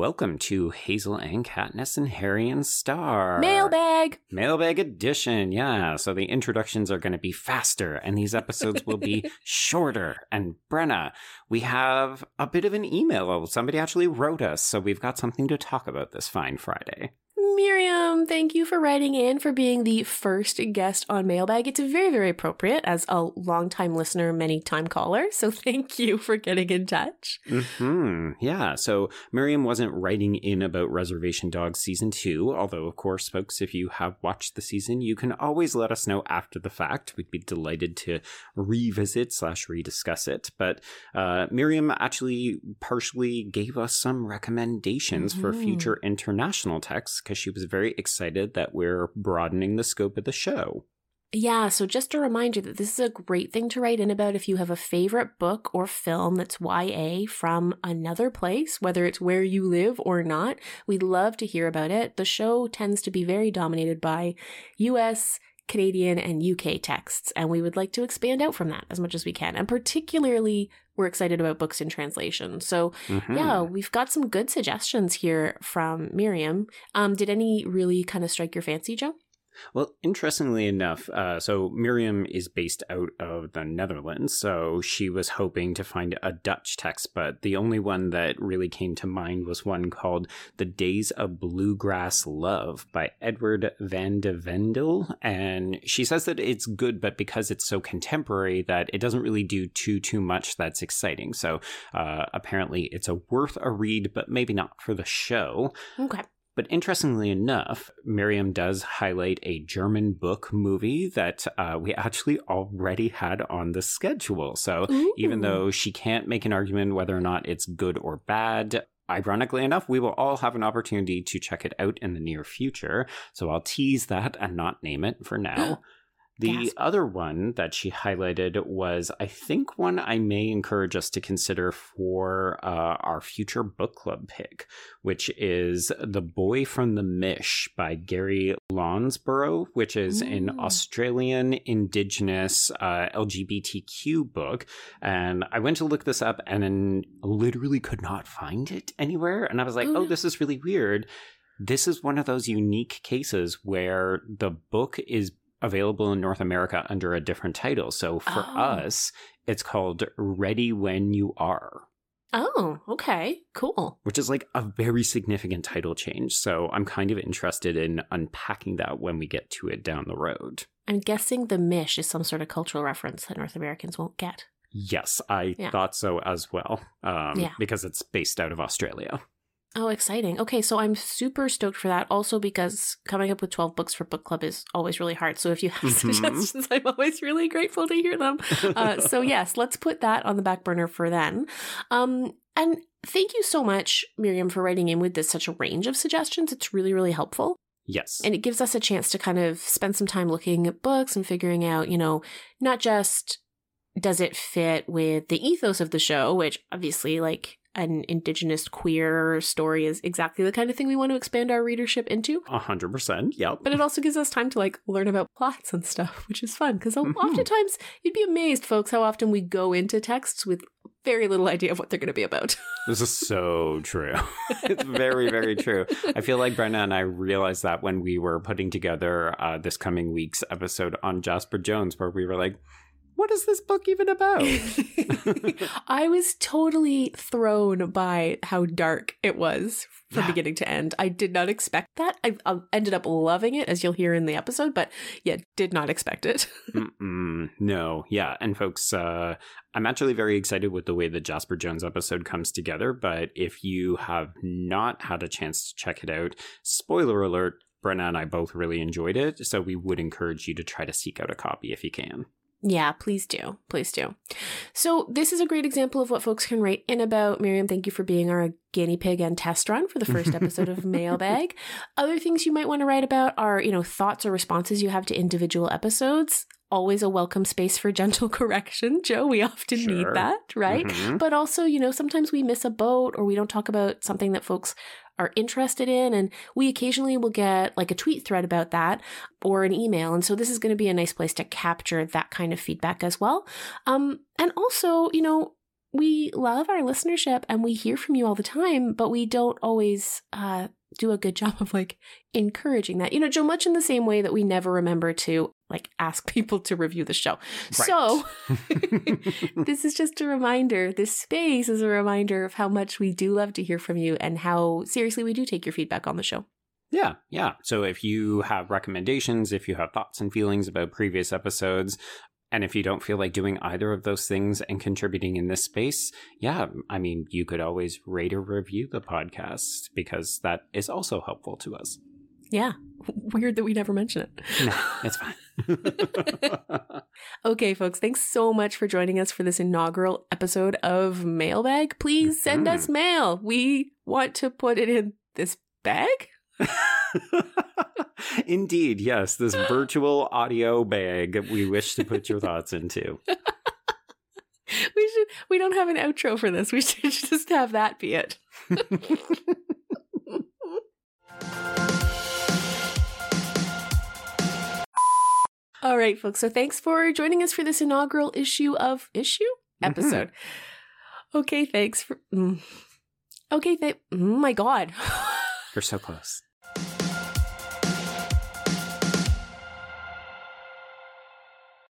welcome to Hazel and Katniss and Harry and Starr. Mailbag! Mailbag edition, yeah. So the introductions are going to be faster and these episodes will be shorter. And Brenna, we have a bit of an email. Somebody actually wrote us, so we've got something to talk about this fine Friday. Miriam, thank you for writing in, for being the first guest on Mailbag. It's very, very appropriate as a longtime listener, many time caller. So thank you for getting in touch. Hmm. Yeah. So Miriam wasn't writing in about Reservation Dogs season two, although, of course, folks, if you have watched the season, you can always let us know after the fact. We'd be delighted to revisit slash rediscuss it. But uh, Miriam actually partially gave us some recommendations mm-hmm. for future international texts because she was very excited that we're broadening the scope of the show. Yeah, so just a reminder that this is a great thing to write in about if you have a favorite book or film that's YA from another place, whether it's where you live or not. We'd love to hear about it. The show tends to be very dominated by US, Canadian, and UK texts, and we would like to expand out from that as much as we can. And particularly, we're excited about books in translation. So, mm-hmm. yeah, we've got some good suggestions here from Miriam. Um, did any really kind of strike your fancy, Joe? Well, interestingly enough, uh, so Miriam is based out of the Netherlands, so she was hoping to find a Dutch text, but the only one that really came to mind was one called The Days of Bluegrass Love by Edward van de Vendel. And she says that it's good, but because it's so contemporary that it doesn't really do too, too much that's exciting. So uh, apparently it's a worth a read, but maybe not for the show. Okay. But interestingly enough, Miriam does highlight a German book movie that uh, we actually already had on the schedule. So Ooh. even though she can't make an argument whether or not it's good or bad, ironically enough, we will all have an opportunity to check it out in the near future. So I'll tease that and not name it for now. The Gasp. other one that she highlighted was, I think, one I may encourage us to consider for uh, our future book club pick, which is The Boy from the Mish by Gary Lonesborough, which is mm. an Australian Indigenous uh, LGBTQ book. And I went to look this up and then literally could not find it anywhere. And I was like, oh, oh this is really weird this is one of those unique cases where the book is available in North America under a different title. So for oh. us, it's called Ready When You Are. Oh, okay. Cool. Which is like a very significant title change. So I'm kind of interested in unpacking that when we get to it down the road. I'm guessing the Mish is some sort of cultural reference that North Americans won't get. Yes, I yeah. thought so as well. Um, yeah. Because it's based out of Australia. Oh, exciting. Okay, so I'm super stoked for that. Also, because coming up with 12 books for book club is always really hard. So if you have mm-hmm. suggestions, I'm always really grateful to hear them. Uh, so, yes, let's put that on the back burner for then. Um, and thank you so much, Miriam, for writing in with this such a range of suggestions. It's really, really helpful. Yes. And it gives us a chance to kind of spend some time looking at books and figuring out, you know, not just does it fit with the ethos of the show, which obviously, like, an indigenous queer story is exactly the kind of thing we want to expand our readership into. A hundred percent, yep. But it also gives us time to like learn about plots and stuff, which is fun because mm-hmm. oftentimes you'd be amazed, folks, how often we go into texts with very little idea of what they're going to be about. this is so true. it's very, very true. I feel like Brenna and I realized that when we were putting together uh, this coming week's episode on Jasper Jones, where we were like, what is this book even about? I was totally thrown by how dark it was from yeah. beginning to end. I did not expect that. I, I, ended up loving it, as you'll hear in the episode, but yeah, did not expect it. no, yeah. And folks, uh, I'm actually very excited with the way the Jasper Jones episode comes together. But if you have not had a chance to check it out, spoiler alert, Brenna and I both really enjoyed it. So we would encourage you to try to seek out a copy if you can. Yeah, please do. Please do. So, this is a great example of what folks can write in about. Miriam, thank you for being our guinea pig and test run for the first episode of Mailbag. Other things you might want to write about are, you know, thoughts or responses you have to individual episodes. Always a welcome space for gentle correction, Joe. We often sure. need that, right? Mm-hmm. But also, you know, sometimes we miss a boat or we don't talk about something that folks are interested in. And we occasionally will get like a tweet thread about that or an email. And so this is going to be a nice place to capture that kind of feedback as well. Um, and also, you know, we love our listenership and we hear from you all the time, but we don't always uh, do a good job of like encouraging that. You know, Joe, much in the same way that we never remember to like ask people to review the show. Right. So this is just a reminder. This space is a reminder of how much we do love to hear from you and how seriously we do take your feedback on the show. Yeah, yeah. So if you have recommendations, if you have thoughts and feelings about previous episodes, and if you don't feel like doing either of those things and contributing in this space, yeah, I mean, you could always rate or review the podcast because that is also helpful to us. Yeah. Weird that we never mention it. No, it's fine. okay, folks, thanks so much for joining us for this inaugural episode of Mailbag. Please send mm-hmm. us mail. We want to put it in this bag. Indeed, yes, this virtual audio bag we wish to put your thoughts into. we should we don't have an outro for this. We should just have that be it. All right, folks. So thanks for joining us for this inaugural issue of issue mm-hmm. episode. Mm-hmm. Okay, thanks for. Mm. Okay, th- oh my God. You're so close.